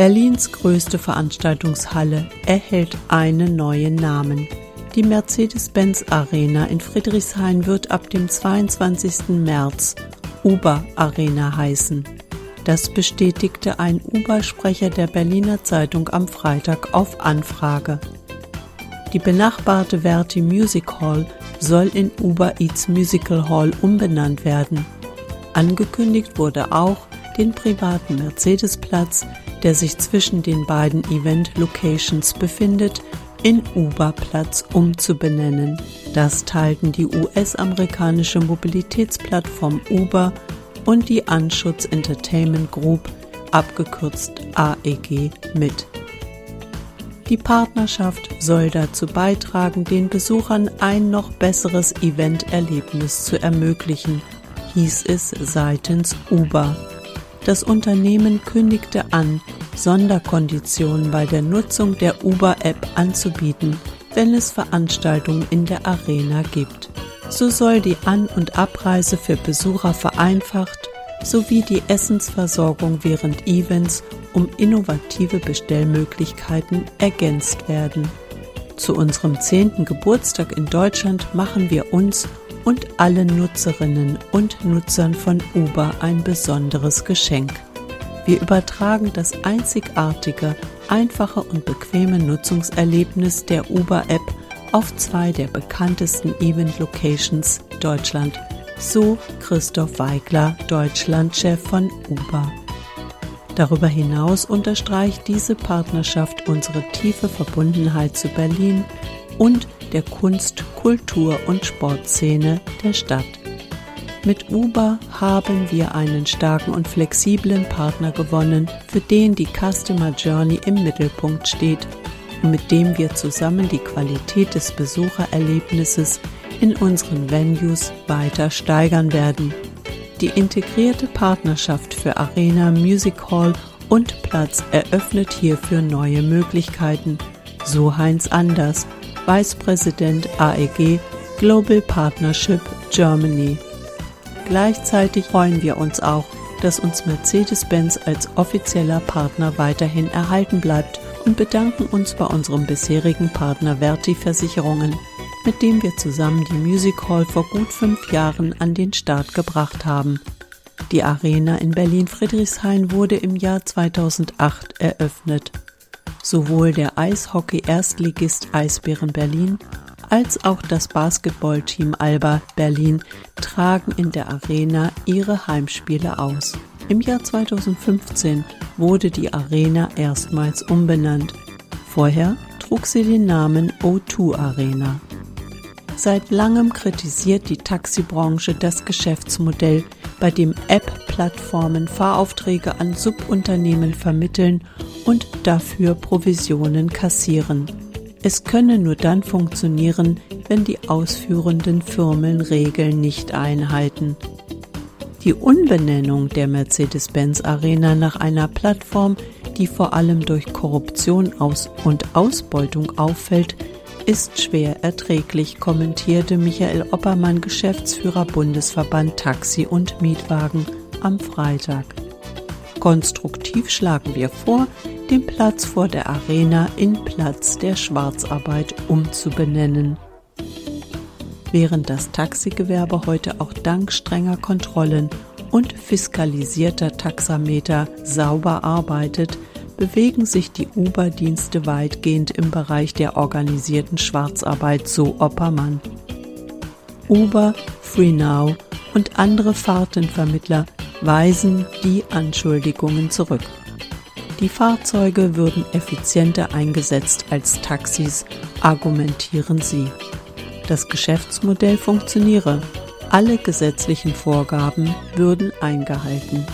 Berlins größte Veranstaltungshalle erhält einen neuen Namen. Die Mercedes-Benz Arena in Friedrichshain wird ab dem 22. März Uber Arena heißen. Das bestätigte ein Uber-Sprecher der Berliner Zeitung am Freitag auf Anfrage. Die benachbarte Verti Music Hall soll in Uber Eats Musical Hall umbenannt werden. Angekündigt wurde auch, den privaten Mercedesplatz der sich zwischen den beiden Event-Locations befindet, in Uber-Platz umzubenennen. Das teilten die US-amerikanische Mobilitätsplattform Uber und die Anschutz Entertainment Group, abgekürzt AEG, mit. Die Partnerschaft soll dazu beitragen, den Besuchern ein noch besseres Event-Erlebnis zu ermöglichen, hieß es seitens Uber. Das Unternehmen kündigte an, Sonderkonditionen bei der Nutzung der Uber-App anzubieten, wenn es Veranstaltungen in der Arena gibt. So soll die An- und Abreise für Besucher vereinfacht sowie die Essensversorgung während Events um innovative Bestellmöglichkeiten ergänzt werden. Zu unserem zehnten Geburtstag in Deutschland machen wir uns und allen Nutzerinnen und Nutzern von Uber ein besonderes Geschenk. Wir übertragen das einzigartige, einfache und bequeme Nutzungserlebnis der Uber-App auf zwei der bekanntesten Event-Locations Deutschland, so Christoph Weigler, Deutschlandchef von Uber. Darüber hinaus unterstreicht diese Partnerschaft unsere tiefe Verbundenheit zu Berlin und der Kunst-, Kultur- und Sportszene der Stadt. Mit Uber haben wir einen starken und flexiblen Partner gewonnen, für den die Customer Journey im Mittelpunkt steht und mit dem wir zusammen die Qualität des Besuchererlebnisses in unseren Venues weiter steigern werden. Die integrierte Partnerschaft für Arena, Music Hall und Platz eröffnet hierfür neue Möglichkeiten, so Heinz Anders, Vicepräsident AEG Global Partnership Germany. Gleichzeitig freuen wir uns auch, dass uns Mercedes-Benz als offizieller Partner weiterhin erhalten bleibt und bedanken uns bei unserem bisherigen Partner Verti Versicherungen, mit dem wir zusammen die Music Hall vor gut fünf Jahren an den Start gebracht haben. Die Arena in Berlin-Friedrichshain wurde im Jahr 2008 eröffnet. Sowohl der Eishockey-Erstligist Eisbären Berlin als auch das Basketballteam Alba Berlin tragen in der Arena ihre Heimspiele aus. Im Jahr 2015 wurde die Arena erstmals umbenannt. Vorher trug sie den Namen O2 Arena. Seit langem kritisiert die Taxibranche das Geschäftsmodell, bei dem App-Plattformen Fahraufträge an Subunternehmen vermitteln und dafür Provisionen kassieren. Es könne nur dann funktionieren, wenn die ausführenden Firmen Regeln nicht einhalten. Die Unbenennung der Mercedes-Benz Arena nach einer Plattform, die vor allem durch Korruption aus und Ausbeutung auffällt, ist schwer erträglich, kommentierte Michael Oppermann, Geschäftsführer Bundesverband Taxi und Mietwagen, am Freitag. Konstruktiv schlagen wir vor, den Platz vor der Arena in Platz der Schwarzarbeit umzubenennen. Während das Taxigewerbe heute auch dank strenger Kontrollen und fiskalisierter Taxameter sauber arbeitet, bewegen sich die Uber-Dienste weitgehend im Bereich der organisierten Schwarzarbeit, so Oppermann. Uber, FreeNow und andere Fahrtenvermittler weisen die Anschuldigungen zurück. Die Fahrzeuge würden effizienter eingesetzt als Taxis, argumentieren sie. Das Geschäftsmodell funktioniere. Alle gesetzlichen Vorgaben würden eingehalten.